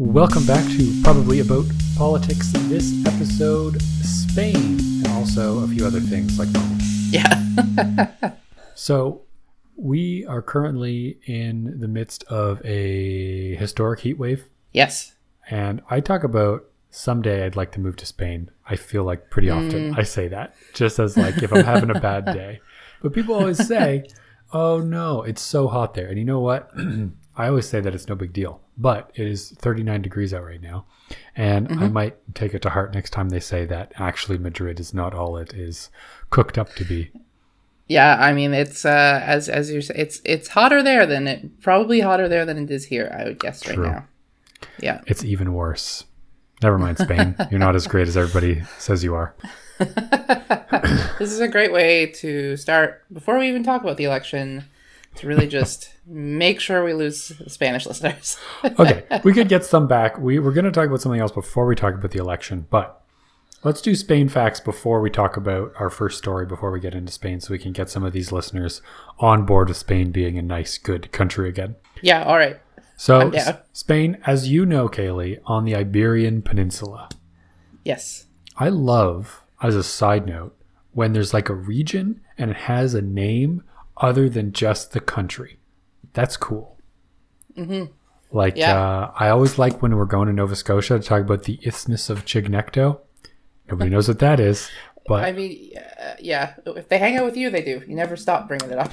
Welcome back to Probably About Politics. This episode, Spain, and also a few other things like normal. Yeah. So, we are currently in the midst of a historic heat wave, yes. and I talk about someday I'd like to move to Spain. I feel like pretty often mm. I say that, just as like if I'm having a bad day. But people always say, "Oh no, it's so hot there," and you know what? I always say that it's no big deal, but it is 39 degrees out right now, and I might take it to heart next time they say that actually Madrid is not all it is cooked up to be. Yeah, I mean it's uh as as you say it's it's hotter there than it probably hotter there than it is here, I would guess True. right now. Yeah. It's even worse. Never mind, Spain. You're not as great as everybody says you are. This is a great way to start before we even talk about the election to really just make sure we lose Spanish listeners. Okay, we could get some back. We we're going to talk about something else before we talk about the election, but let's do Spain facts before we talk about our first story. Before we get into Spain, so we can get some of these listeners on board with Spain being a nice, good country again. yeah, all right. So. S- Spain, as you know, Kaleigh, on the Iberian Peninsula. Yes. I love, as a side note, when there's like a region and it has a name other than just the country. That's cool. Mm-hmm. Like, Yeah. uh, I always like when we're going to Nova Scotia to talk about the Isthmus of Chignecto. Nobody knows what that is, but I mean, uh, yeah, if they hang out with you, they do. You never stop bringing it up.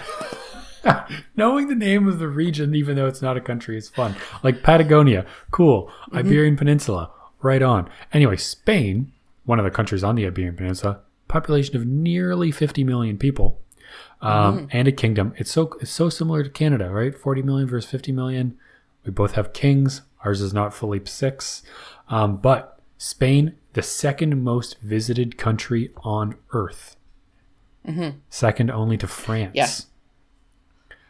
knowing the name of the region, even though it's not a country, is fun. Like Patagonia, cool. Iberian Peninsula, right on. Anyway, Spain, one of the countries on the Iberian Peninsula, population of nearly 50 million people, um, and a kingdom. It's so it's so similar to Canada, right? 40 million versus 50 million. We both have kings. Ours is not Philippe six, um, but Spain, the second most visited country on Earth, second only to France. Yeah.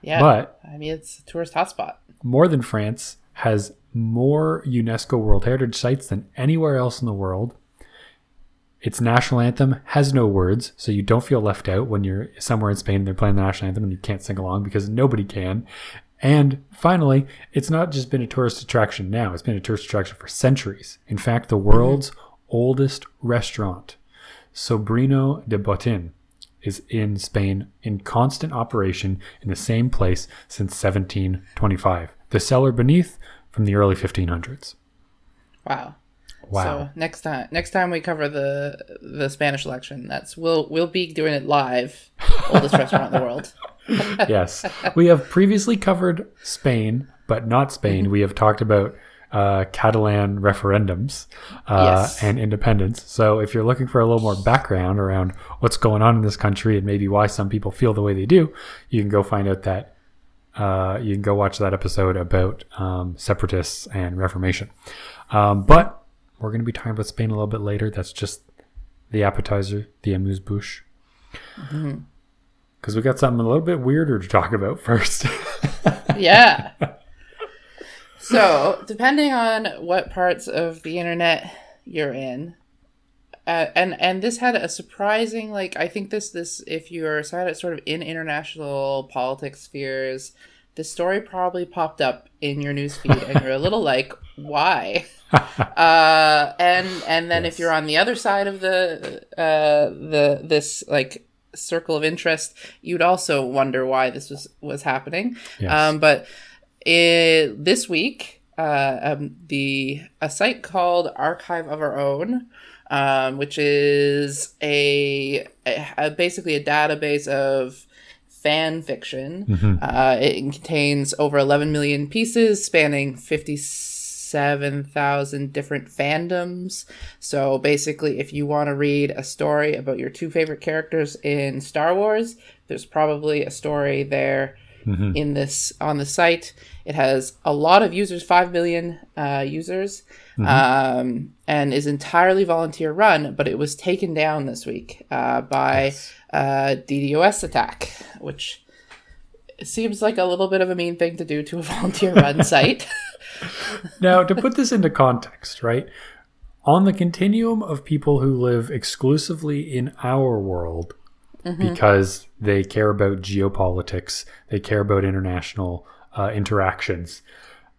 Yeah. But I mean, it's a tourist hotspot. more than France, has more UNESCO World Heritage Sites than anywhere else in the world. Its national anthem has no words, so you don't feel left out when you're somewhere in Spain and they're playing the national anthem and you can't sing along because nobody can. And finally, it's not just been a tourist attraction now, it's been a tourist attraction for centuries. In fact, the world's oldest restaurant, Sobrino de Botin, is in Spain in constant operation in the same place since 1725. The cellar beneath from the early 1500s. Wow. Wow. So next time, next time we cover the the Spanish election, that's we'll we'll be doing it live. Oldest restaurant in the world. yes. We have previously covered Spain, but not Spain. We have talked about uh, Catalan referendums uh, Yes. and independence. So if you're looking for a little more background around what's going on in this country and maybe why some people feel the way they do, you can go find out that. Uh, you can go watch that episode about um, separatists and Reformation. Um, but we're going to be talking about Spain a little bit later. That's just the appetizer, the amuse bouche. Because we got something a little bit weirder to talk about first. Yeah. So depending on what parts of the internet you're in, uh, and and this had a surprising like I think this this if you're sort of sort of in international politics spheres, this story probably popped up in your newsfeed and you're a little like why uh and and then Yes. if you're on the other side of the uh the this like circle of interest you'd also wonder why this was was happening Yes. um but it, this week uh um, the a site called archive of our own um which is a, a, a basically a database of fan fiction uh, it contains over 11 million pieces spanning 57,000 different fandoms. So basically, if you want to read a story about your two favorite characters in Star Wars, there's probably a story there in this on the site. It has a lot of users, 5 million uh, users, um, and is entirely volunteer run, but it was taken down this week uh, by uh, DDoS attack, which seems like a little bit of a mean thing to do to a volunteer run site. now, to put this into context, right? On the continuum of people who live exclusively in our world because they care about geopolitics, they care about international uh, interactions,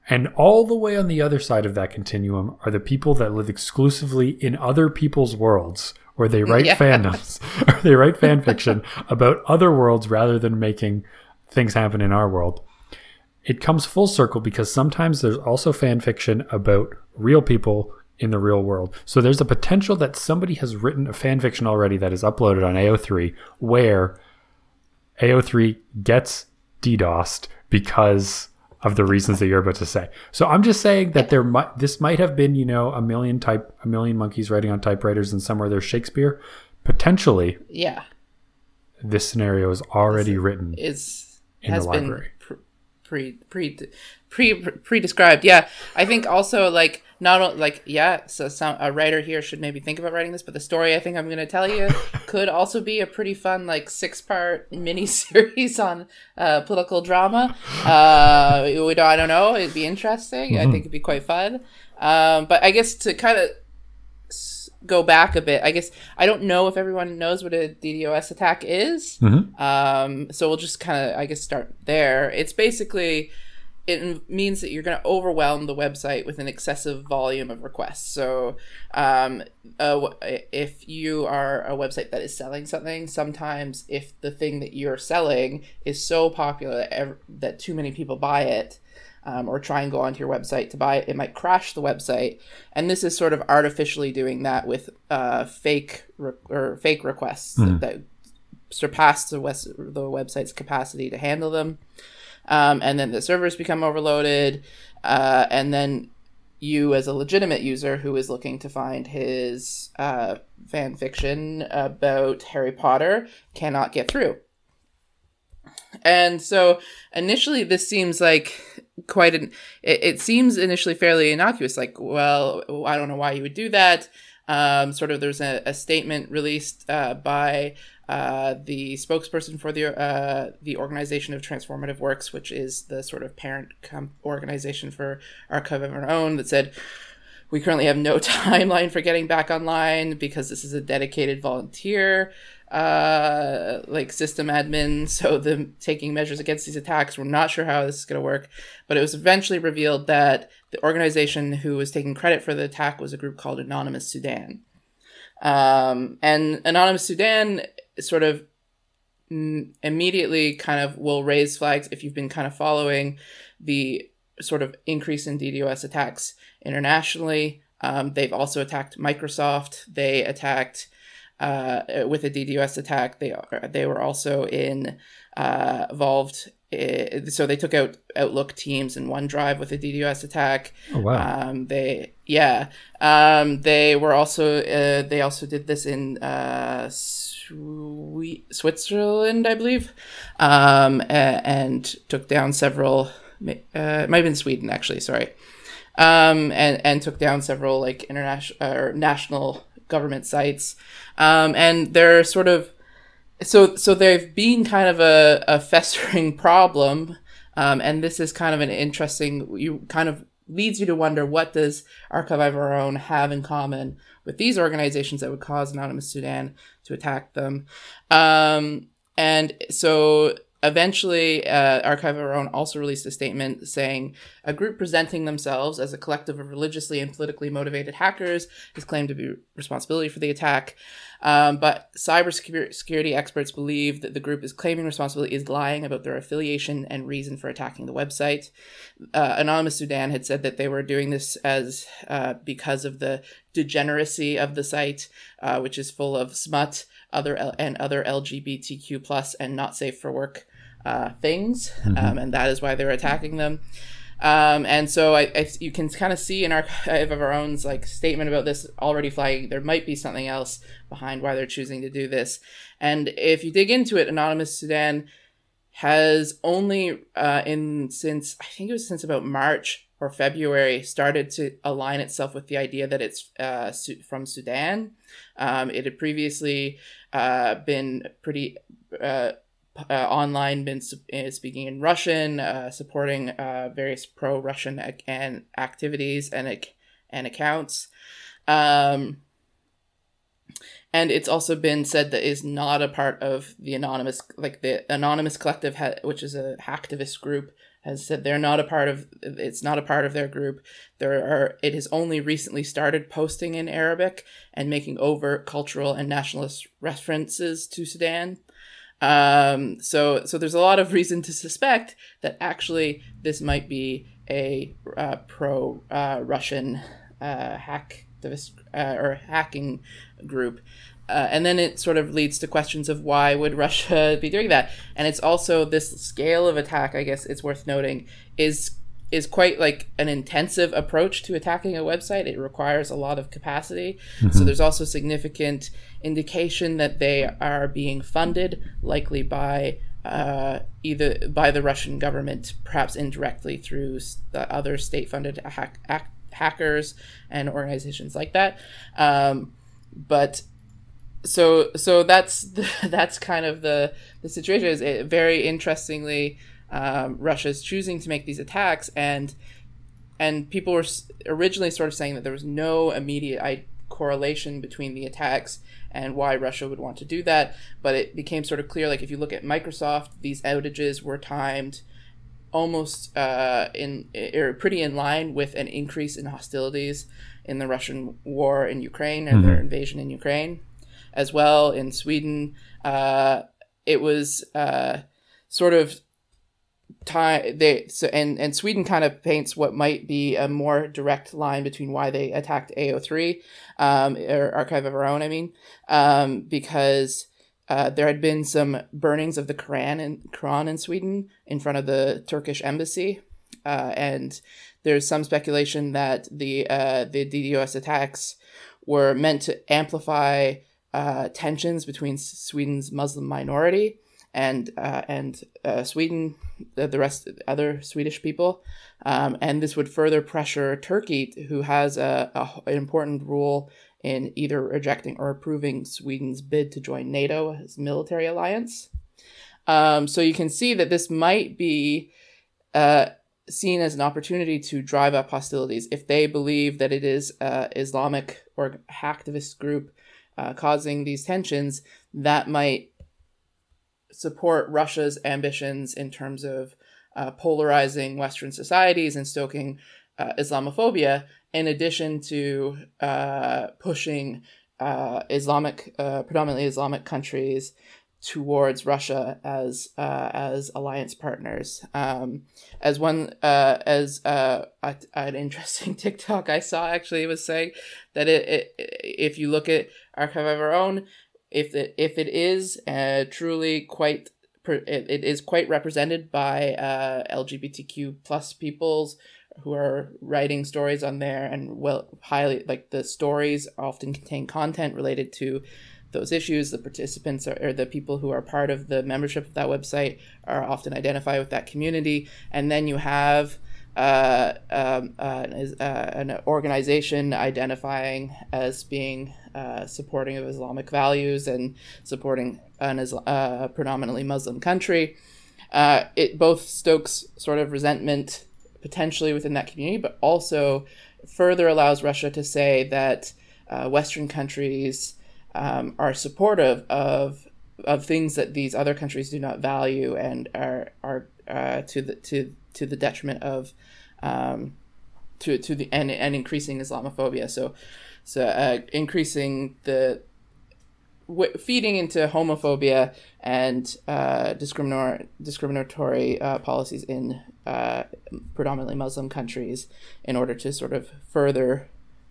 And all the way on the other side of that continuum are the people that live exclusively in other people's worlds, where they write yeah. fandoms or they write fan fiction about other worlds rather than making things happen in our world. It comes full circle because sometimes there's also fan fiction about real people in the real world. So there's a potential that somebody has written a fan fiction already that is uploaded on AO3 where AO3 gets DDoSed because of the reasons that you're about to say. So I'm just saying that there might this might have been, you know, a million type a million monkeys writing on typewriters and somewhere there's Shakespeare. Potentially. Yeah. This scenario is already written is in has the library. Been pre pre pre pre described. Yeah. I think also like not like yeah so some a writer here should maybe think about writing this but the story i think i'm going to tell you could also be a pretty fun like six part mini series on uh, political drama. Uh, i don't know it'd be interesting. Mm-hmm. i think it'd be quite fun. Um, but i guess to kind of go back a bit i guess i don't know if everyone knows what a ddos attack is. Mm-hmm. um, so we'll just kind of i guess start there. It's basically it means that you're going to overwhelm the website with an excessive volume of requests. So, um, uh, if you are a website that is selling something, sometimes if the thing that you're selling is so popular that, ev- that too many people buy it, um, or try and go onto your website to buy it, it might crash the website. And this is sort of artificially doing that with uh, fake re- or fake requests mm. that, that surpass the, west- the website's capacity to handle them um, and then the servers become overloaded, uh, and then you as a legitimate user who is looking to find his uh, fan fiction about Harry Potter cannot get through. And so initially, this seems like quite an. It, it, seems initially fairly innocuous. Like, well, I don't know why you would do that. Um, sort of, there's a, a statement released uh, by uh, the spokesperson for the uh, the Organization of Transformative Works, which is the sort of parent organization for Archive of Our Own, that said, "We currently have no timeline for getting back online because this is a dedicated volunteer." uh like system admin so the taking measures against these attacks we're not sure how this is going to work but it was eventually revealed that the organization who was taking credit for the attack was a group called anonymous sudan um, and anonymous sudan sort of immediately kind of will raise flags if you've been kind of following the sort of increase in DDoS attacks internationally. Um, they've also attacked Microsoft. They attacked uh, with a DDoS attack. They are, they were also in uh, involved. In, so they took out Outlook Teams and OneDrive with a DDoS attack. Oh wow! Um, they yeah. Um, they were also uh, they also did this in uh, Switzerland, I believe, um, and took down several. Uh, it might have been Sweden, actually. Sorry, um, and and took down several like international or national government sites, um, and they're sort of so so they've been kind of a, a festering problem, um, and this is kind of an interesting. You kind of leads you to wonder what does Archive of Our Own have in common with these organizations that would cause Anonymous Sudan to attack them. Um, and so eventually, uh, Archive of Our Own also released a statement saying a group presenting themselves as a collective of religiously and politically motivated hackers is claimed to be responsibility for the attack. Um, but cybersecurity experts believe that the group is claiming responsibility is lying about their affiliation and reason for attacking the website. Uh, Anonymous Sudan had said that they were doing this as uh, because of the degeneracy of the site, uh, which is full of smut, other L- and other LGBTQ plus and not safe for work uh, things, mm-hmm. um, and that is why they're attacking them. Um, and so I, I, you can kind of see in Archive of Our Own's like statement about this already flagging there might be something else behind why they're choosing to do this. And if you dig into it, Anonymous Sudan has only uh, in since I think it was since about March or February started to align itself with the idea that it's uh, from Sudan. Um, it had previously uh, been pretty uh, online been uh, speaking in Russian, uh, supporting uh, various pro-Russian ac- and activities and ac- and accounts. Um, and it's also been said that is not a part of the anonymous, like the anonymous collective, ha- which is a hacktivist group, has said they're not a part of it's not a part of their group. There are it has only recently started posting in Arabic and making overt cultural and nationalist references to Sudan. Um, so so there's a lot of reason to suspect that actually this might be a uh, pro uh, Russian uh, hack uh, or hacking group. Uh, and then it sort of leads to questions of why would Russia be doing that? And it's also this scale of attack. I guess it's worth noting is is quite like an intensive approach to attacking a website. It requires a lot of capacity. Mm-hmm. So there's also significant indication that they are being funded, likely by uh, either by the Russian government, perhaps indirectly through the other state-funded hack, hack, hackers and organizations like that. Um, but so so that's the, that's kind of the the situation. Is it, very interestingly, um, Russia's choosing to make these attacks, and and people were originally sort of saying that there was no immediate correlation between the attacks and why Russia would want to do that. But it became sort of clear, like if you look at Microsoft, these outages were timed almost uh, in or pretty in line with an increase in hostilities in the Russian war in Ukraine and mm-hmm. their invasion in Ukraine as well in Sweden. Uh, it was uh, sort of time they so and and Sweden kind of paints what might be a more direct line between why they attacked AO3 um, or Archive of Our Own. I mean, um, because. Uh, there had been some burnings of the Quran in Quran in Sweden in front of the Turkish embassy, uh, and there's some speculation that the uh, the DDoS attacks were meant to amplify uh, tensions between Sweden's Muslim minority and uh, and uh, Sweden, the, the rest other Swedish people, um, and this would further pressure Turkey, who has a, a, an important role in either rejecting or approving Sweden's bid to join NATO as military alliance. Um, so you can see that this might be uh, seen as an opportunity to drive up hostilities if they believe that it is uh, Islamic or hacktivist group uh, causing these tensions that might support Russia's ambitions in terms of uh, polarizing Western societies and stoking uh, Islamophobia, in addition to uh, pushing uh, Islamic, uh, predominantly Islamic countries towards Russia as uh, as alliance partners. Um, as one as a, an interesting TikTok I saw actually was saying that it, it if you look at Archive of Our Own, if it if it is uh, truly quite it, is quite represented by uh, LGBTQ plus peoples who are writing stories on there and well highly like the stories often contain content related to those issues. The participants are, or the people who are part of the membership of that website are often identify with that community. And then you have uh, um, uh, uh, an organization identifying as being uh, supporting of Islamic values and supporting an uh, predominantly Muslim country. Uh, it both stokes sort of resentment potentially within that community, but also further allows Russia to say that Western countries um, are supportive of of things that these other countries do not value and are are uh, to the to to the detriment of um, to to the and, and increasing Islamophobia. So so uh, increasing the w- feeding into homophobia and uh, discriminatory discriminatory uh, policies in uh, predominantly Muslim countries in order to sort of further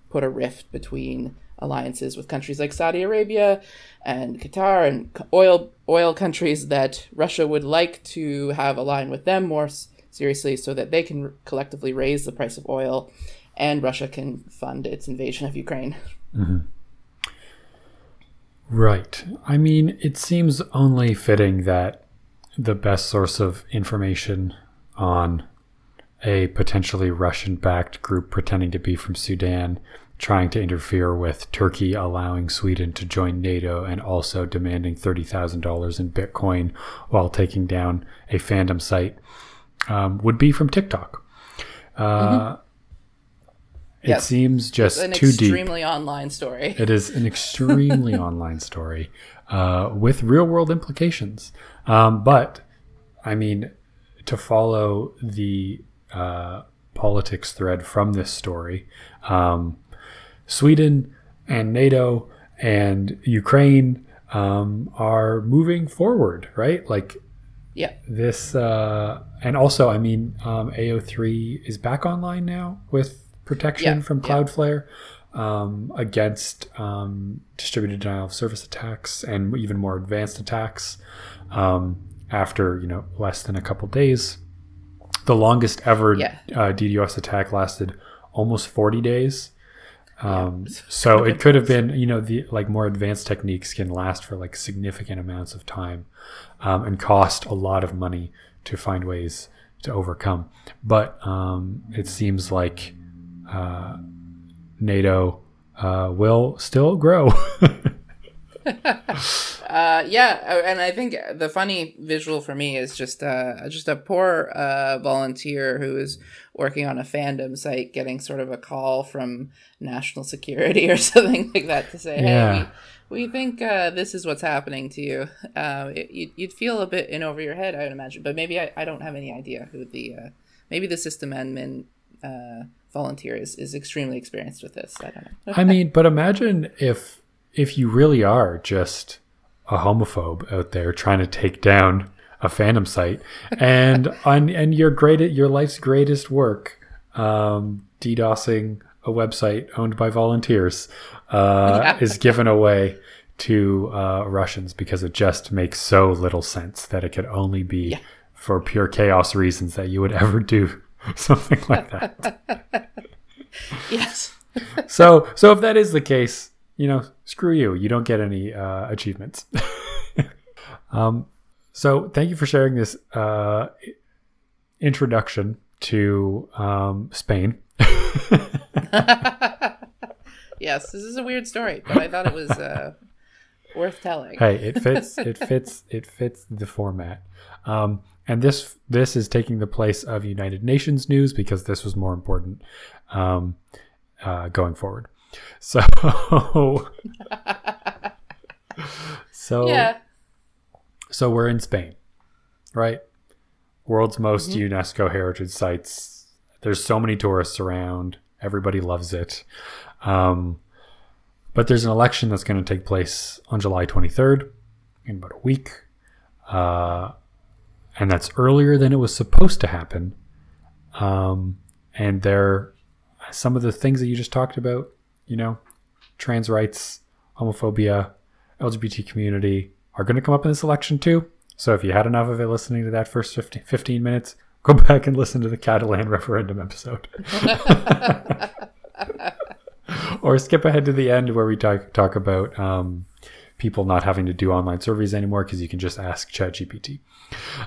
put a rift between alliances with countries like Saudi Arabia and Qatar and oil oil countries that Russia would like to have aligned with them more seriously so that they can collectively raise the price of oil and Russia can fund its invasion of Ukraine. Mm-hmm. Right. I mean, it seems only fitting that the best source of information on a potentially Russian backed group pretending to be from Sudan trying to interfere with Turkey allowing Sweden to join NATO and also demanding $30,000 in Bitcoin while taking down a fandom site um, would be from TikTok. Uh, mm-hmm. It yes. seems just an too deep. extremely online story. It is an extremely online story uh, with real world implications. Um, but, I mean, to follow the uh, politics thread from this story, um, Sweden and NATO and Ukraine um, are moving forward, right? Like Yeah. this, uh, and also, I mean, um, AO3 is back online now with protection Yeah, from yeah. Cloudflare um, against um, distributed denial of service attacks and even more advanced attacks. Um, after you know less than a couple days, the longest ever Yeah. uh, DDoS attack lasted almost 40 days. Um, Yeah. so it could have been, you know, the like more advanced techniques can last for like significant amounts of time um, and cost a lot of money to find ways to overcome. But um, it seems like uh, NATO uh, will still grow. Uh, yeah, uh, and I think the funny visual for me is just uh, just a poor uh, volunteer who is working on a fandom site getting sort of a call from national security or something like that to say, Yeah. "Hey, we, we think uh, this is what's happening to you." Uh, it, you'd, you'd feel a bit in over your head, I would imagine, but maybe I, I don't have any idea who the uh, maybe the system admin uh, volunteer is, is extremely experienced with this. I don't know. I mean, but imagine if if you really are just a homophobe out there trying to take down a fandom site, and on and your great your life's greatest work, um, DDoSing a website owned by volunteers, uh, Yeah. is given away to uh, Russians because it just makes so little sense that it could only be Yeah. for pure chaos reasons that you would ever do something like that. yes. so so if that is the case you know screw you you don't get any uh, achievements um so thank you for sharing this uh introduction to um spain yes, this is a weird story, but I thought it was uh, worth telling. hey it fits it fits it fits the format um and this this is taking the place of united nations news because this was more important um uh going forward so so Yeah. So we're in Spain, right? World's most Mm-hmm. UNESCO heritage sites. There's so many tourists around. Everybody loves it. Um, but there's an election that's going to take place on July 23rd in about a week. Uh, and that's earlier than it was supposed to happen. Um, and there, some of the things that you just talked about, you know, trans rights, homophobia, LGBT community are going to come up in this election too. So if you had enough of it listening to that first 15, 15 minutes, go back and listen to the Catalan referendum episode. or skip ahead to the end where we talk, talk about um, people not having to do online surveys anymore because you can just ask ChatGPT.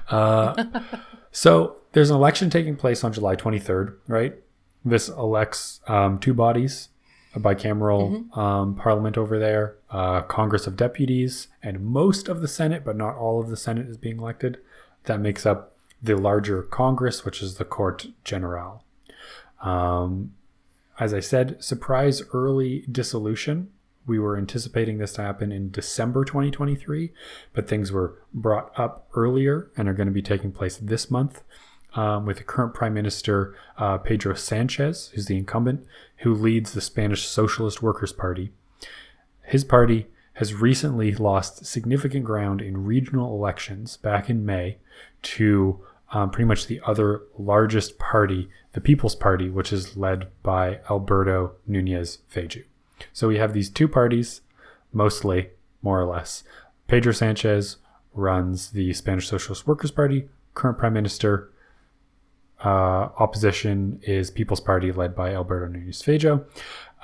Uh, so there's an election taking place on July 23rd, right? This elects um, two bodies a bicameral um, parliament over there, uh, Congress of Deputies, and most of the Senate, but not all of the Senate is being elected. That makes up the larger Congress, which is the Court General. Um, as I said, surprise early dissolution. We were anticipating this to happen in December 2023, but things were brought up earlier and are going to be taking place this month um, with the current Prime Minister uh, Pedro Sanchez, who's the incumbent, who leads the Spanish Socialist Workers' Party. His party has recently lost significant ground in regional elections back in May to um, pretty much the other largest party, the People's Party, which is led by Alberto Nunez Feijóo. So we have these two parties, mostly, more or less. Pedro Sanchez runs the Spanish Socialist Workers' Party, current Prime Minister. Uh, opposition is People's Party, led by Alberto Nunez Feijóo.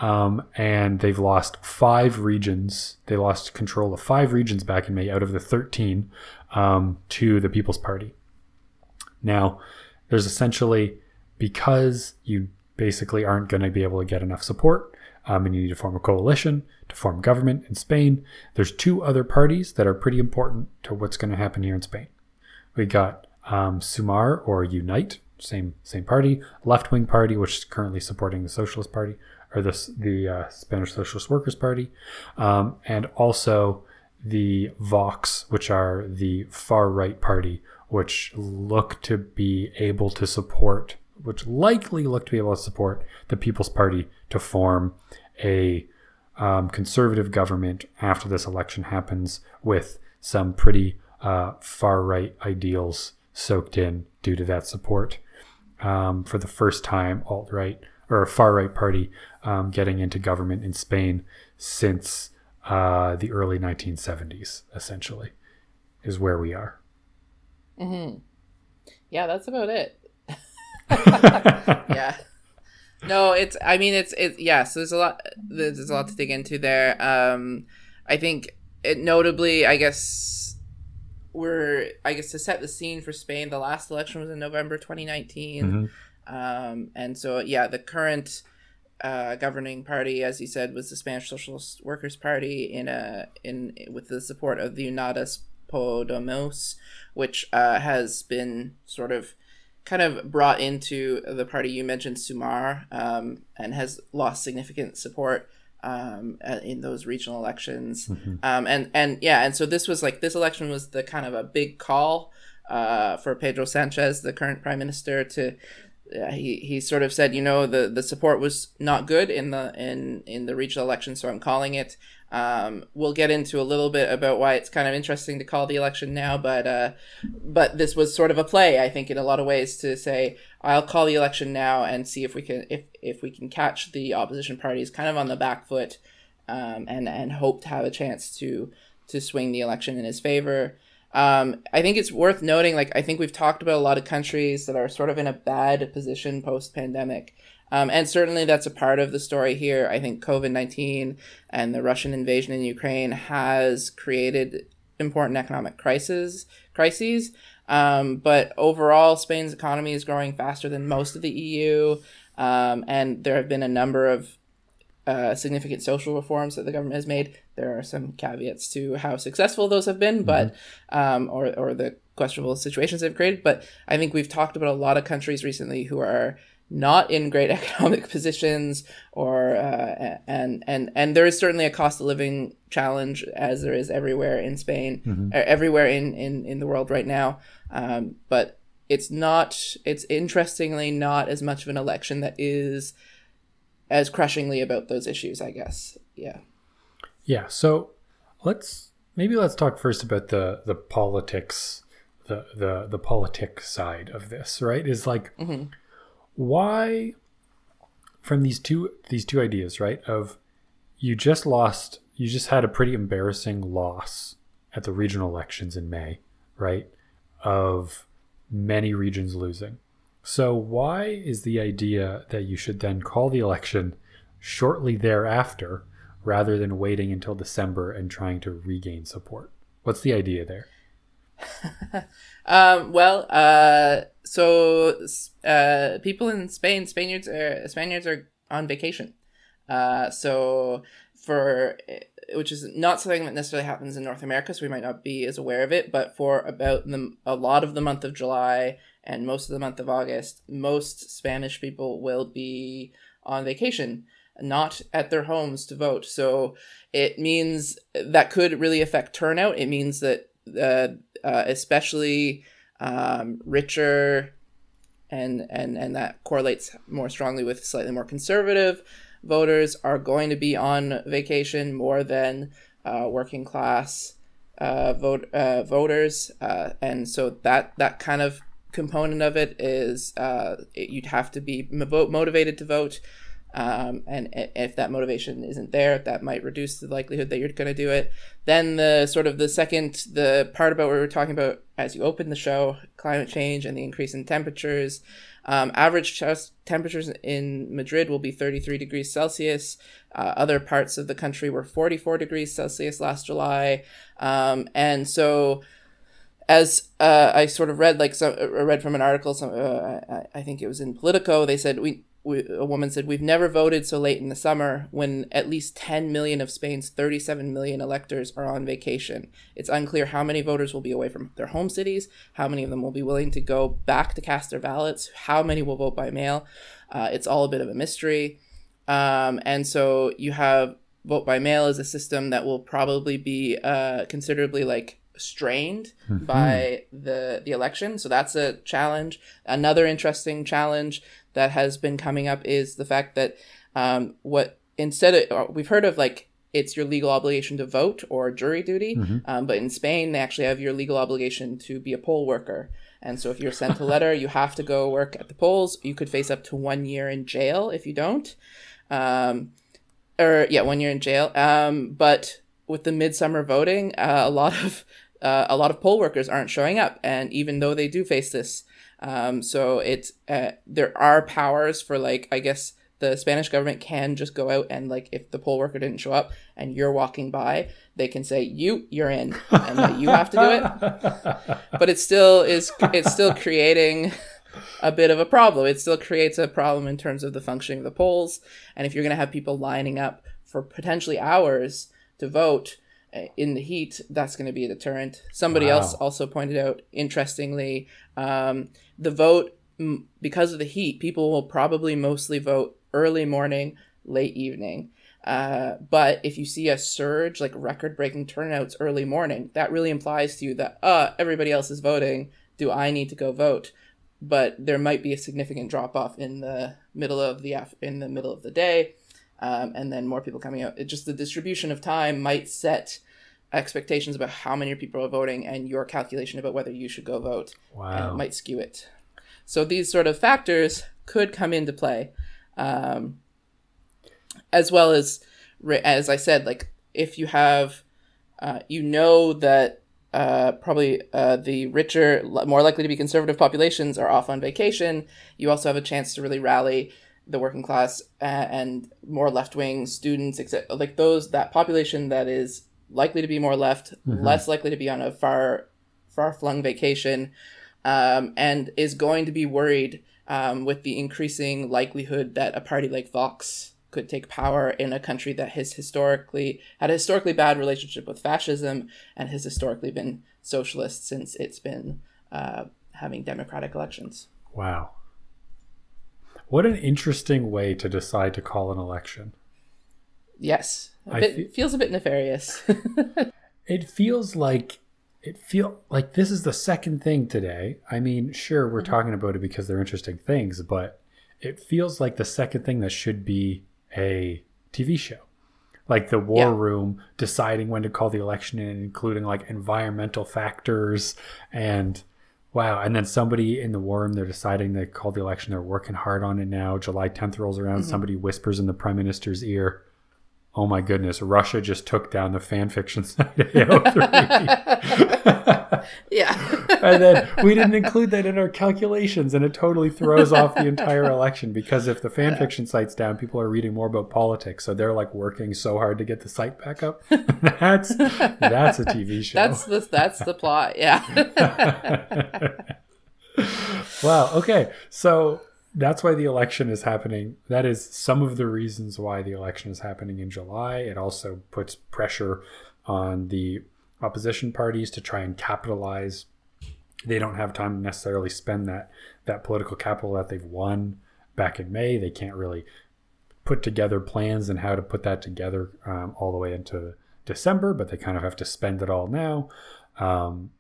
Um, and they've lost five regions. They lost control of five regions back in May out of the 13 um, to the People's Party. Now, there's essentially because you basically aren't going to be able to get enough support, um, and you need to form a coalition to form government in Spain. There's two other parties that are pretty important to what's going to happen here in Spain. We got um, Sumar or Unite, same same party, left wing party, which is currently supporting the Socialist Party or the the uh, Spanish Socialist Workers Party, um, and also the Vox, which are the far right party, which look to be able to support, which likely look to be able to support the People's Party to form a um, conservative government after this election happens with some pretty uh, far right ideals soaked in due to that support. Um, for the first time, alt right or a far right party um, getting into government in Spain since uh, the early 1970s, essentially, is where we are. Mm-hmm. Yeah, that's about it. yeah. No, it's. I mean, it's. It. Yeah. So there's a lot. There's a lot to dig into there. Um, I think it notably. I guess we're. I guess to set the scene for Spain, the last election was in November 2019, mm-hmm. um, and so yeah, the current uh, governing party, as you said, was the Spanish Socialist Workers Party in a in with the support of the Unidas Podemos, which uh, has been sort of kind of brought into the party you mentioned, Sumar, um, and has lost significant support um, in those regional elections. Mm-hmm. Um, and and yeah, and so this was like this election was the kind of a big call uh, for Pedro Sanchez, the current prime minister, to uh, he he sort of said, you know, the the support was not good in the in in the regional election, so I'm calling it. Um, we'll get into a little bit about why it's kind of interesting to call the election now, but uh, but this was sort of a play, I think, in a lot of ways to say I'll call the election now and see if we can if if we can catch the opposition parties kind of on the back foot, um, and and hope to have a chance to to swing the election in his favor. Um, I think it's worth noting, like I think we've talked about a lot of countries that are sort of in a bad position post pandemic. Um, and certainly that's a part of the story here. I think COVID 19 and the Russian invasion in Ukraine has created important economic crises, crises. Um, but overall, Spain's economy is growing faster than most of the EU. Um, and there have been a number of uh, significant social reforms that the government has made. There are some caveats to how successful those have been, but mm-hmm. um, or or the questionable situations they've created. But I think we've talked about a lot of countries recently who are not in great economic positions or uh, and and and there is certainly a cost of living challenge as there is everywhere in Spain mm-hmm. everywhere in, in in the world right now. Um, but it's not it's interestingly not as much of an election that is as crushingly about those issues I guess. Yeah. Yeah. So let's maybe let's talk first about the the politics the the the politic side of this right? Is like mm-hmm why from these two these two ideas, right? Of you just lost, you just had a pretty embarrassing loss at the regional elections in May, right? Of many regions losing. So why is the idea that you should then call the election shortly thereafter rather than waiting until December and trying to regain support? What's the idea there? um, well, uh, so uh, people in Spain, Spaniards are Spaniards are on vacation. Uh, so for which is not something that necessarily happens in North America, so we might not be as aware of it. But for about the, a lot of the month of July and most of the month of August, most Spanish people will be on vacation, not at their homes to vote. So it means that could really affect turnout. It means that uh, uh, especially um, richer, and and and that correlates more strongly with slightly more conservative voters are going to be on vacation more than uh, working class uh, vote uh, voters, uh, and so that that kind of component of it is uh, it, you'd have to be motivated to vote. Um, and if that motivation isn't there, that might reduce the likelihood that you're going to do it. Then the sort of the second, the part about what we were talking about as you open the show, climate change and the increase in temperatures. Um, average temperatures in Madrid will be 33 degrees Celsius. Uh, other parts of the country were 44 degrees Celsius last July. Um, and so, as uh, I sort of read, like, so, read from an article, some, uh, I think it was in Politico, they said we we, a woman said, We've never voted so late in the summer when at least 10 million of Spain's 37 million electors are on vacation. It's unclear how many voters will be away from their home cities, how many of them will be willing to go back to cast their ballots, how many will vote by mail. Uh, it's all a bit of a mystery. Um, and so you have vote by mail is a system that will probably be uh, considerably like strained mm-hmm. by the the election. So that's a challenge. Another interesting challenge that has been coming up is the fact that um, what instead of we've heard of like it's your legal obligation to vote or jury duty, mm-hmm. um, but in Spain they actually have your legal obligation to be a poll worker. And so if you're sent a letter, you have to go work at the polls. You could face up to one year in jail if you don't. Um, or yeah, one year in jail. Um, but with the midsummer voting, uh, a lot of uh, a lot of poll workers aren't showing up, and even though they do face this, um, so it's uh, there are powers for like I guess the Spanish government can just go out and like if the poll worker didn't show up and you're walking by, they can say you you're in and you have to do it. But it still is it's still creating a bit of a problem. It still creates a problem in terms of the functioning of the polls. And if you're going to have people lining up for potentially hours to vote in the heat, that's going to be a deterrent. Somebody wow. else also pointed out, interestingly, um, the vote, because of the heat, people will probably mostly vote early morning, late evening. Uh, but if you see a surge, like record breaking turnouts early morning, that really implies to you that, uh, everybody else is voting. Do I need to go vote? but there might be a significant drop off in the middle of the af- in the middle of the day, um, and then more people coming out. It just the distribution of time might set expectations about how many people are voting and your calculation about whether you should go vote. Wow. And might skew it. So these sort of factors could come into play, um, as well as as I said, like if you have, uh, you know that uh, probably uh, the richer, more likely to be conservative populations are off on vacation. You also have a chance to really rally the working class and more left wing students, except like those that population that is likely to be more left, mm-hmm. less likely to be on a far far flung vacation, um, and is going to be worried um, with the increasing likelihood that a party like Vox could take power in a country that has historically had a historically bad relationship with fascism and has historically been socialist since it's been uh, having democratic elections. Wow. What an interesting way to decide to call an election. Yes. A bit, fe- feels a bit nefarious. it feels like it feel like this is the second thing today. I mean, sure, we're mm-hmm. talking about it because they're interesting things, but it feels like the second thing that should be a TV show. Like the war yeah. room deciding when to call the election in, including like environmental factors and wow. And then somebody in the war room, they're deciding to call the election. They're working hard on it now. July 10th rolls around. Mm-hmm. Somebody whispers in the prime minister's ear, oh my goodness, Russia just took down the fan fiction site AO3. yeah. and then we didn't include that in our calculations, and it totally throws off the entire election because if the fan fiction site's down, people are reading more about politics. So they're like working so hard to get the site back up. that's that's a TV show. That's the that's the plot. Yeah. wow. Okay. So that's why the election is happening. That is some of the reasons why the election is happening in July. It also puts pressure on the opposition parties to try and capitalize. They don't have time to necessarily spend that that political capital that they've won back in May. They can't really put together plans and how to put that together um, all the way into December, but they kind of have to spend it all now. Um,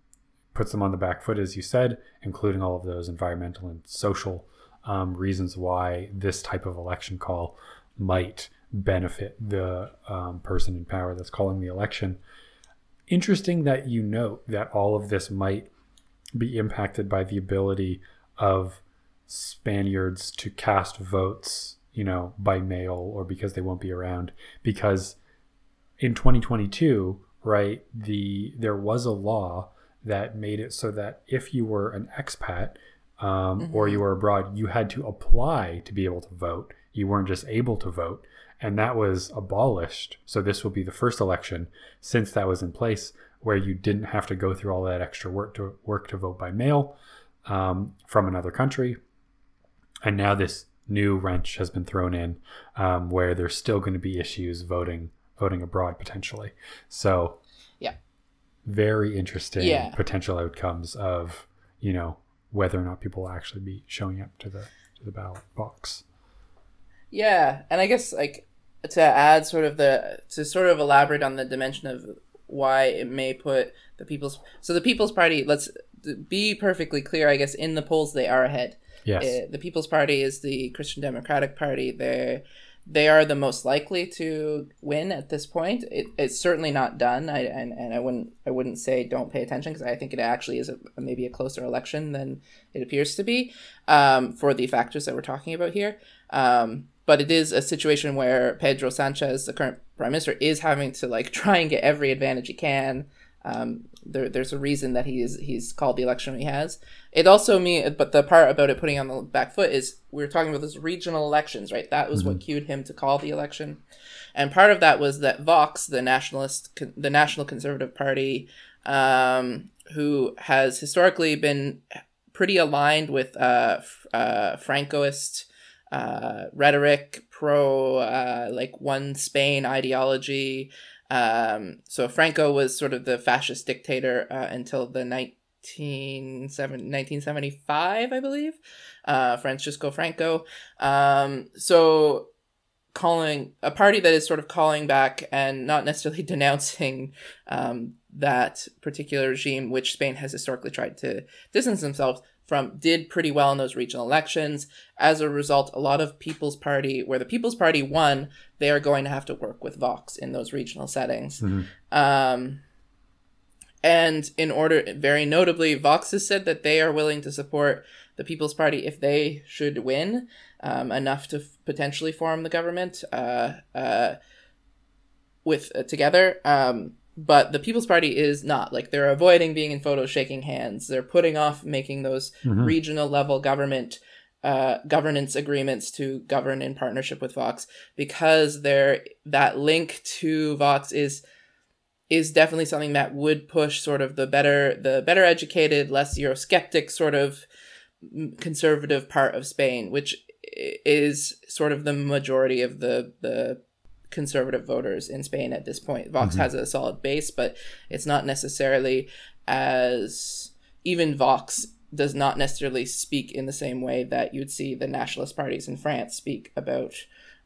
puts them on the back foot, as you said, including all of those environmental and social um, reasons why this type of election call might benefit the um, person in power that's calling the election. Interesting that you note that all of this might be impacted by the ability of Spaniards to cast votes, you know, by mail or because they won't be around. Because in 2022, right, the there was a law that made it so that if you were an expat, um, mm-hmm. or you were abroad, you had to apply to be able to vote. You weren't just able to vote. And that was abolished. So this will be the first election since that was in place where you didn't have to go through all that extra work to work to vote by mail um, from another country. And now this new wrench has been thrown in um, where there's still going to be issues voting voting abroad potentially. So yeah, very interesting yeah. potential outcomes of you know whether or not people will actually be showing up to the to the ballot box. Yeah, and I guess like to add sort of the to sort of elaborate on the dimension of why it may put the people's so the People's Party. Let's be perfectly clear. I guess in the polls they are ahead. Yes. Uh, the People's Party is the Christian Democratic Party. They they are the most likely to win at this point. It, it's certainly not done. I and, and I wouldn't I wouldn't say don't pay attention because I think it actually is a, maybe a closer election than it appears to be um, for the factors that we're talking about here. Um, but it is a situation where Pedro Sanchez, the current prime minister, is having to like try and get every advantage he can. Um, there, there's a reason that he is he's called the election he has. It also me, but the part about it putting on the back foot is we are talking about those regional elections, right? That was mm-hmm. what cued him to call the election, and part of that was that Vox, the nationalist, the National Conservative Party, um, who has historically been pretty aligned with uh, uh, Francoist uh, rhetoric, pro uh, like one Spain ideology. Um, so Franco was sort of the fascist dictator uh, until the 1975, I believe. Uh, Francisco Franco. Um, so calling a party that is sort of calling back and not necessarily denouncing um, that particular regime, which Spain has historically tried to distance themselves from did pretty well in those regional elections. As a result, a lot of People's Party, where the People's Party won, they are going to have to work with Vox in those regional settings. Mm-hmm. Um, and in order, very notably, Vox has said that they are willing to support the People's Party if they should win um, enough to f- potentially form the government uh, uh, with uh, together. Um, but the People's Party is not like they're avoiding being in photos shaking hands. They're putting off making those mm-hmm. regional level government uh, governance agreements to govern in partnership with Vox because they're that link to Vox is is definitely something that would push sort of the better the better educated, less Eurosceptic sort of conservative part of Spain, which is sort of the majority of the the conservative voters in Spain at this point. Vox mm-hmm. has a solid base, but it's not necessarily as even Vox does not necessarily speak in the same way that you'd see the nationalist parties in France speak about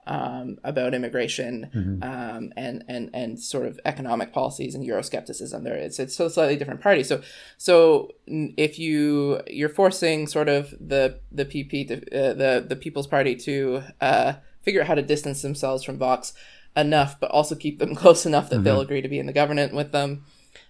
um, about immigration mm-hmm. um, and and and sort of economic policies and Euroscepticism. There, it's it's a slightly different party. So so if you you're forcing sort of the the PP to, uh, the the People's Party to uh, figure out how to distance themselves from Vox enough, but also keep them close enough that mm-hmm. they'll agree to be in the government with them.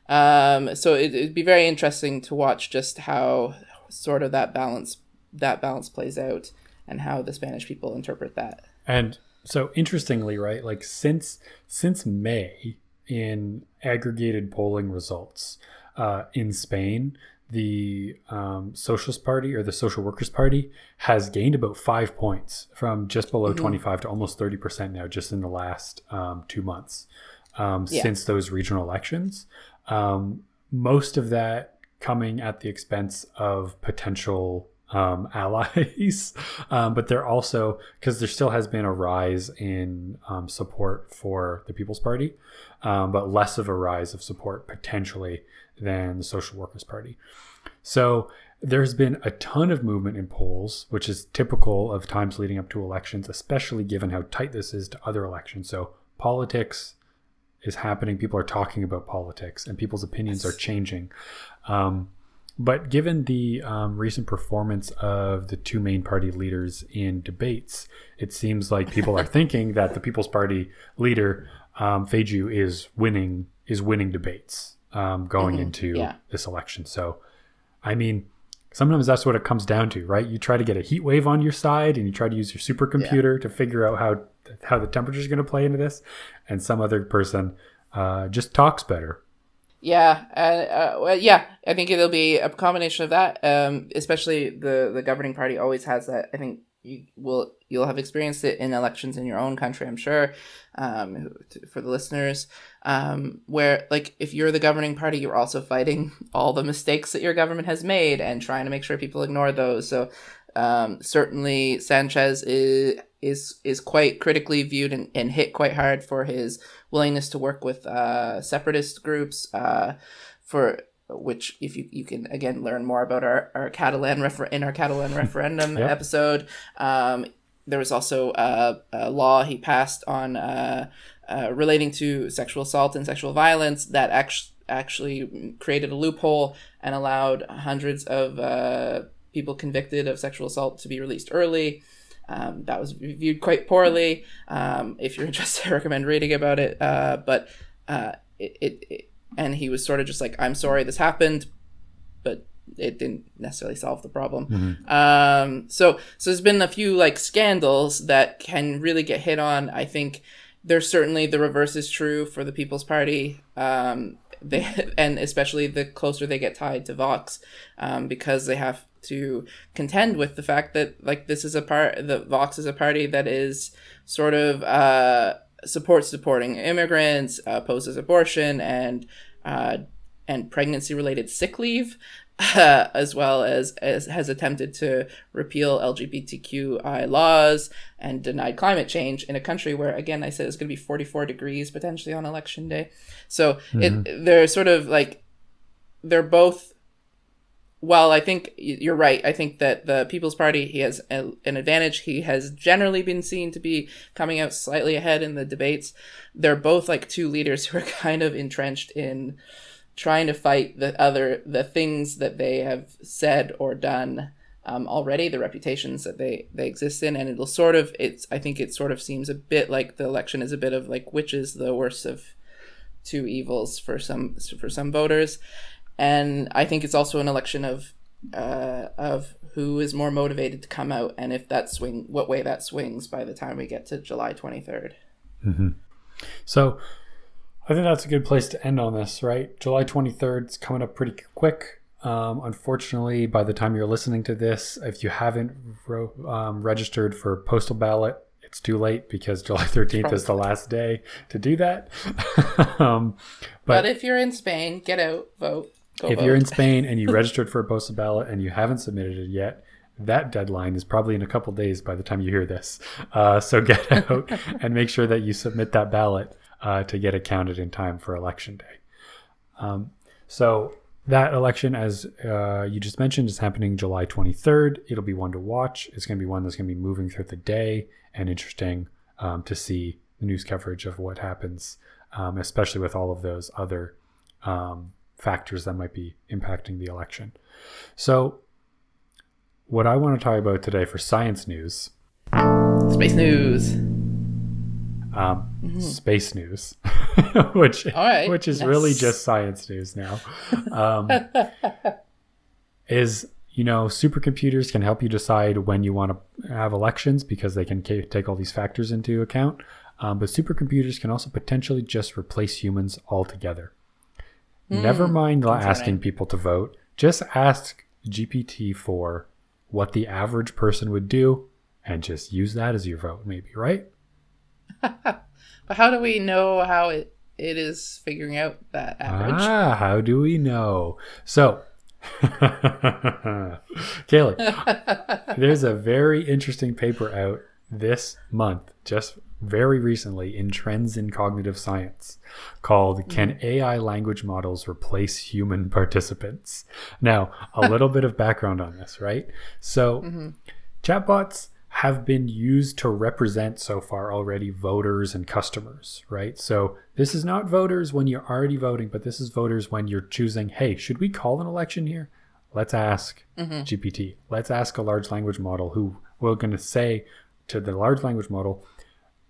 Um, so it, would be very interesting to watch just how sort of that balance that balance plays out and how the Spanish people interpret that. And so interestingly, right, like since since May in aggregated polling results uh, in Spain, the um, Socialist Party or the Social Workers Party has gained about five points from just below mm-hmm. 25 to almost 30% now, just in the last um, two months um, yeah. since those regional elections. Um, most of that coming at the expense of potential um, allies, um, but they're also because there still has been a rise in support for the People's Party, but less of a rise of support potentially than the Social Workers Party. So there's been a ton of movement in polls, which is typical of times leading up to elections, especially given how tight this is to other elections. So politics is happening. People are talking about politics, and people's opinions yes. are changing. Um, but given the um, recent performance of the two main party leaders in debates, it seems like people are thinking that the People's Party leader um, Feijóo is winning is winning debates um, going mm-hmm. into yeah. this election. So, I mean, sometimes that's what it comes down to, right? You try to get a heat wave on your side, and you try to use your supercomputer yeah. to figure out how how the temperature is going to play into this, and some other person uh, just talks better. Yeah, uh, uh, well, yeah, I think it'll be a combination of that. Um, especially the the governing party always has that. I think you will you'll have experienced it in elections in your own country i'm sure um, for the listeners. Um, where like if you're the governing party you're also fighting all the mistakes that your government has made and trying to make sure people ignore those. So um, certainly sanchez is is is quite critically viewed and, and hit quite hard for his willingness to work with uh, separatist groups uh, for which if you, you can again learn more about our, our Catalan refer- in our Catalan referendum yeah. episode. Um, there was also a, a law he passed on uh, uh, relating to sexual assault and sexual violence that actually actually created a loophole and allowed hundreds of uh, people convicted of sexual assault to be released early. Um, that was reviewed quite poorly. Um, if you're interested, I recommend reading about it. Uh, but uh, it, it, it, and he was sort of just like, "I'm sorry this happened," but it didn't necessarily solve the problem. Mm-hmm. Um, so, so there's been a few like scandals that can really get hit on. I think there's certainly the reverse is true for the People's Party. Um, they and especially the closer they get tied to Vox, um, because they have to contend with the fact that like this is a part the Vox is a party that is sort of uh, supports supporting immigrants, uh, opposes abortion and uh, and pregnancy related sick leave, uh, as well as, as has attempted to repeal LGBTQI laws and denied climate change in a country where, again, I said it's going to be 44 degrees potentially on election day. So mm-hmm. it they're sort of like they're both. Well, I think you're right. I think that the People's Party he has a, an advantage. He has generally been seen to be coming out slightly ahead in the debates. They're both like two leaders who are kind of entrenched in trying to fight the other the things that they have said or done um, already, the reputations that they they exist in, and it'll sort of it's I think it sort of seems a bit like the election is a bit of like which is the worst of two evils for some for some voters, and I think it's also an election of uh, of who is more motivated to come out and if that swing what way that swings by the time we get to July 23rd. Mm-hmm. So I think that's a good place to end on this, right? July 23rd is coming up pretty quick. Um, unfortunately, by the time you're listening to this, if you haven't ro- um, registered for postal ballot, it's too late because July 13th is the last day to do that. um, but, but, if you're in Spain, get out, vote. If vote. you're in Spain and you registered for a postal ballot and you haven't submitted it yet, that deadline is probably in a couple days by the time you hear this. Uh, so get out and make sure that you submit that ballot uh, to get it counted in time for election day. Um, so that election, as uh, you just mentioned, is happening July 23rd. It'll be one to watch. It's going to be one that's going to be moving through the day and interesting um, to see the news coverage of what happens, um, especially with all of those other um, factors that might be impacting the election. So, what I want to talk about today for science news space news um, mm-hmm. space news, which which is nice. really just science news now. Um, is you know supercomputers can help you decide when you want to have elections because they can take all these factors into account. Um, but supercomputers can also potentially just replace humans altogether. Mm, Never mind asking right. people to vote. Just ask GPT for what the average person would do and just use that as your vote, maybe, right? but how do we know how it, it is figuring out that average? Ah, how do we know? So, Kaleigh, there's a very interesting paper out this month, just very recently, in Trends in Cognitive Science called mm. Can AI Language Models Replace Human Participants? Now, a little bit of background on this, right? So, mm-hmm. chatbots have been used to represent so far already voters and customers, right? So this is not voters when you're already voting, but this is voters when you're choosing, hey, should we call an election here? Let's ask mm-hmm. GPT. Let's ask a large language model who we're going to say to the large language model,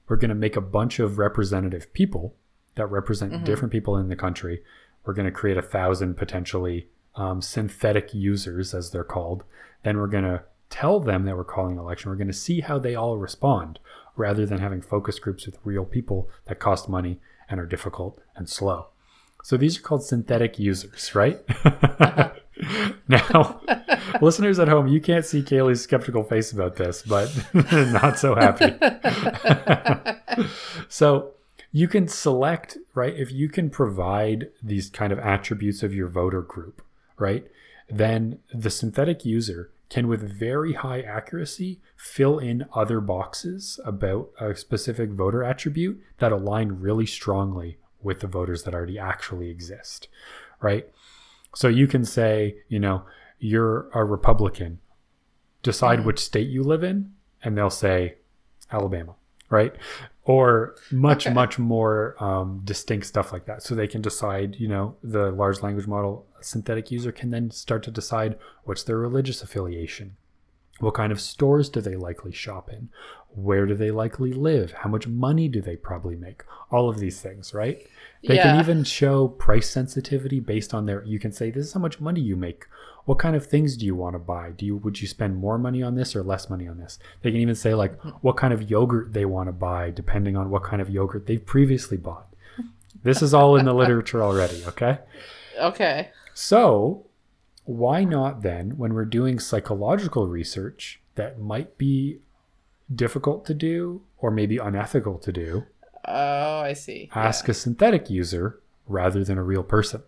we're going to make a bunch of representative people that represent mm-hmm. different people in the country. We're going to create a thousand potentially um, synthetic users, as they're called. Then we're going to tell them that we're calling an election. We're going to see how they all respond rather than having focus groups with real people that cost money and are difficult and slow. So these are called synthetic users, right? Uh-huh. now, listeners at home, you can't see Kaleigh's skeptical face about this, but not so happy. so you can select, right? If you can provide these kind of attributes of your voter group, right? Then the synthetic user can, with very high accuracy, fill in other boxes about a specific voter attribute that align really strongly with the voters that already actually exist, right? So you can say, you know, you're a Republican, decide mm-hmm. which state you live in, and they'll say Alabama, right? Or much, Okay. much more um, distinct stuff like that. So they can decide, you know, the large language model synthetic user can then start to decide what's their religious affiliation. What kind of stores do they likely shop in? Where do they likely live? How much money do they probably make? All of these things, right? They can even show price sensitivity based on their you can say this is how much money you make. What kind of things do you want to buy? Do you would you spend more money on this or less money on this? They can even say like hmm. what kind of yogurt they want to buy depending on what kind of yogurt they've previously bought. This is all in the literature already, okay? Okay. So, why not then, when we're doing psychological research that might be difficult to do or maybe unethical to do, Oh, I see. ask a synthetic user rather than a real person?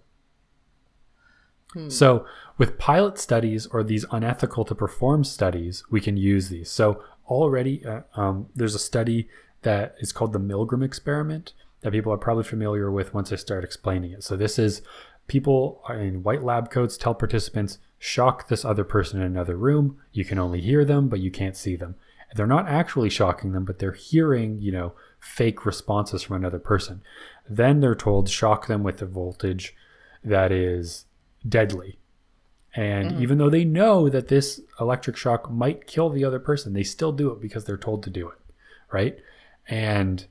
Hmm. So, with pilot studies or these unethical to perform studies, we can use these. So, already uh, um, there's a study that is called the Milgram experiment that people are probably familiar with once I start explaining it. So, this is people in white lab coats tell participants, shock this other person in another room. You can only hear them, but you can't see them. They're not actually shocking them, but they're hearing, you know, fake responses from another person. Then they're told, shock them with a voltage that is deadly. And even though they know that this electric shock might kill the other person, they still do it because they're told to do it, right? And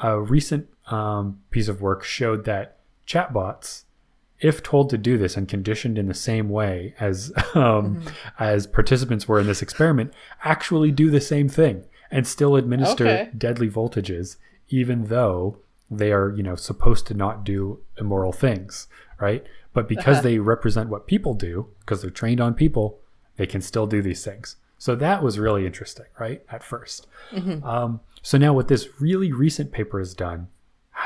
a recent um, piece of work showed that chatbots, if told to do this and conditioned in the same way as um, as participants were in this experiment, actually do the same thing and still administer Okay. deadly voltages, even though they are, you know, supposed to not do immoral things, right? But because Uh-huh. they represent what people do, because they're trained on people, they can still do these things. So that was really interesting, right? At 1st Um, so now, what this really recent paper has done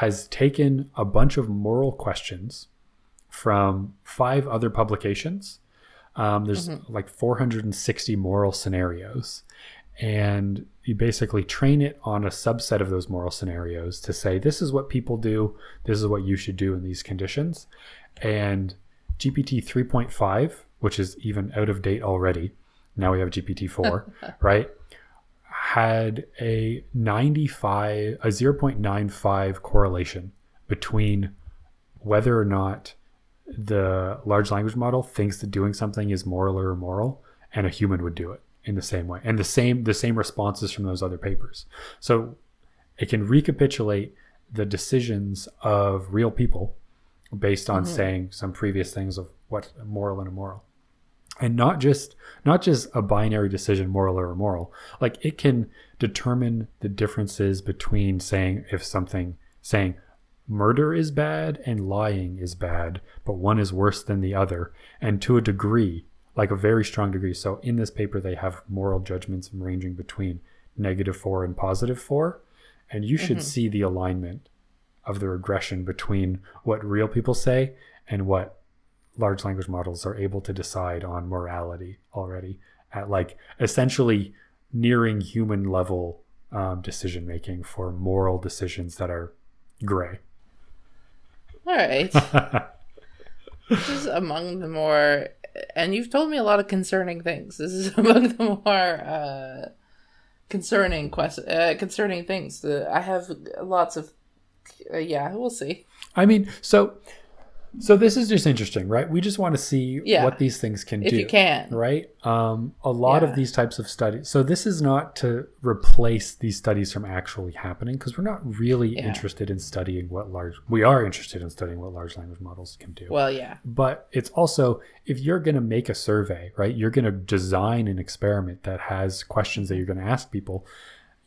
has taken a bunch of moral questions from five other publications. Um, there's like 460 moral scenarios. And you basically train it on a subset of those moral scenarios to say, this is what people do, this is what you should do in these conditions. And GPT 3.5, which is even out of date already, now we have GPT 4, right? Had a 95, a 0.95 correlation between whether or not the large language model thinks that doing something is moral or immoral and a human would do it in the same way. And the same the same responses from those other papers. So it can recapitulate the decisions of real people based on mm-hmm. saying some previous things of what's moral and immoral. And not just not just a binary decision moral or immoral. Like it can determine the differences between saying if something saying murder is bad and lying is bad but one is worse than the other. And to a degree like a very strong degree. So in this paper they have moral judgments ranging between negative 4 and positive 4 and you should see the alignment of the regression between what real people say and what large language models are able to decide on morality already at like essentially nearing human level um, decision making for moral decisions that are gray. All right. this is among the more, and you've told me a lot of concerning things. This is among the more uh, concerning quest- uh, concerning things. Uh, I have lots of, uh, yeah, we'll see. I mean, so so this is just interesting, right? We just want to see Yeah. what these things can If do. you can. right? Um, a lot Yeah. of these types of studies. So this is not to replace these studies from actually happening because we're not really Yeah. interested in studying what large. We are interested in studying what large language models can do. Well, yeah. but it's also if you're going to make a survey, right? You're going to design an experiment that has questions that you're going to ask people.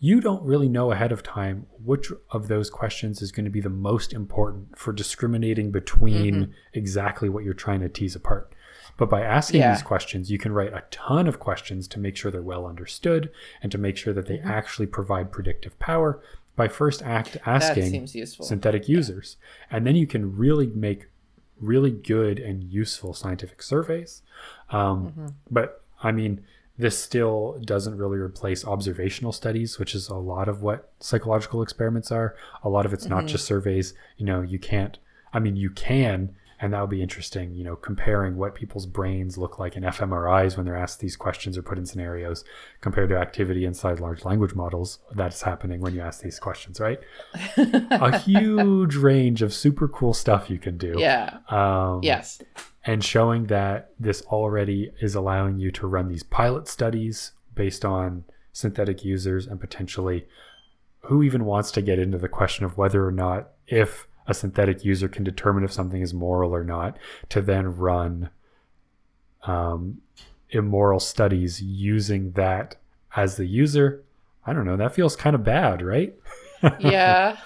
You don't really know ahead of time which of those questions is going to be the most important for discriminating between Mm-hmm. exactly what you're trying to tease apart. But by asking Yeah. these questions, you can write a ton of questions to make sure they're well understood and to make sure that they Mm-hmm. actually provide predictive power by first act asking synthetic users. And then you can really make really good and useful scientific surveys. Um, Mm-hmm. But I mean, this still doesn't really replace observational studies, which is a lot of what psychological experiments are. A lot of it's Mm-hmm. not just surveys. You know, you can't, I mean, you can and that would be interesting. You know, comparing what people's brains look like in fMRIs when they're asked these questions or put in scenarios, compared to activity inside large language models that's happening when you ask these questions. Right? a huge range of super cool stuff you can do. Yeah. Um, Yes. and showing that this already is allowing you to run these pilot studies based on synthetic users and potentially who even wants to get into the question of whether or not if a synthetic user can determine if something is moral or not to then run um, immoral studies using that as the user. I don't know. That feels kind of bad right? Yeah.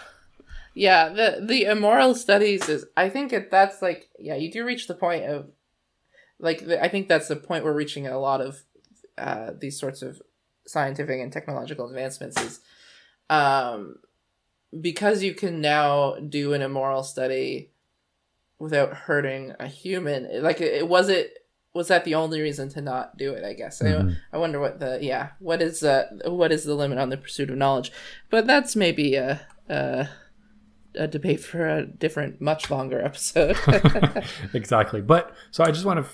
Yeah the the immoral studies is i think it, that's like yeah you do reach the point of like the, i think that's the point we're reaching a lot of uh, these sorts of scientific and technological advancements is um because you can now do an immoral study without hurting a human like it, it was it was that the only reason to not do it i guess Mhm. I, I wonder what the yeah what is uh what is the limit on the pursuit of knowledge but that's maybe a a, a debate for a different much longer episode exactly. But so I just want to,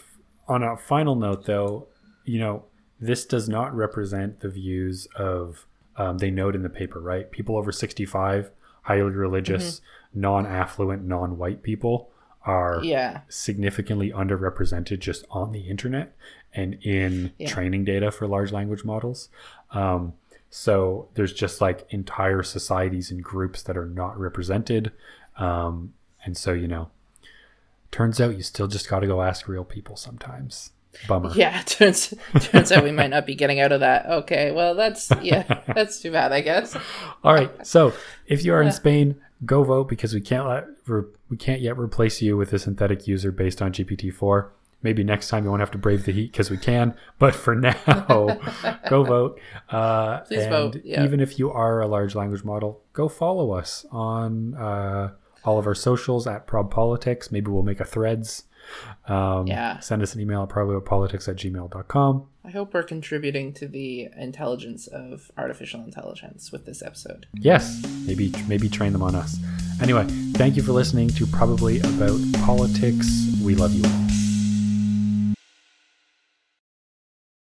on a final note, though, you know, this does not represent the views of, um, they note in the paper, right? People over 65, highly religious, non affluent, non white people are yeah significantly underrepresented just on the internet and in Yeah. training data for large language models. Um, so there's just like entire societies and groups that are not represented. Um, and so, you know, turns out you still just got to go ask real people sometimes. Bummer. yeah turns turns out we might not be getting out of that okay well that's yeah that's too bad i guess All right. So if you are in Spain, go vote because we can't let, we can't yet replace you with a synthetic user based on GPT-4. Maybe next time you won't have to brave the heat because we can. But for now, go vote. Uh, Please and vote, yeah. even if you are a large language model, go follow us on uh, all of our socials at Prob Politics. Maybe we'll make a threads. Um, Yeah. Send us an email at probpolitics at gmail.com. i hope we're contributing to the intelligence of artificial intelligence with this episode Yes, maybe maybe train them on us. Anyway, thank you for listening to Probably About Politics. We love you all.